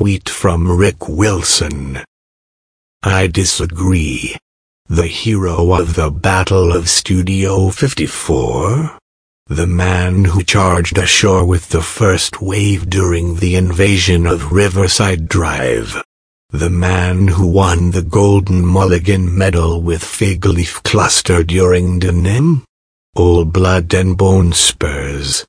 tweet from Rick Wilson. I disagree. The hero of the Battle of Studio 54? The man who charged ashore with the first wave during the invasion of Riverside Drive. The man who won the Golden Mulligan medal with Fig Leaf Cluster during Denim? old blood and bone spurs.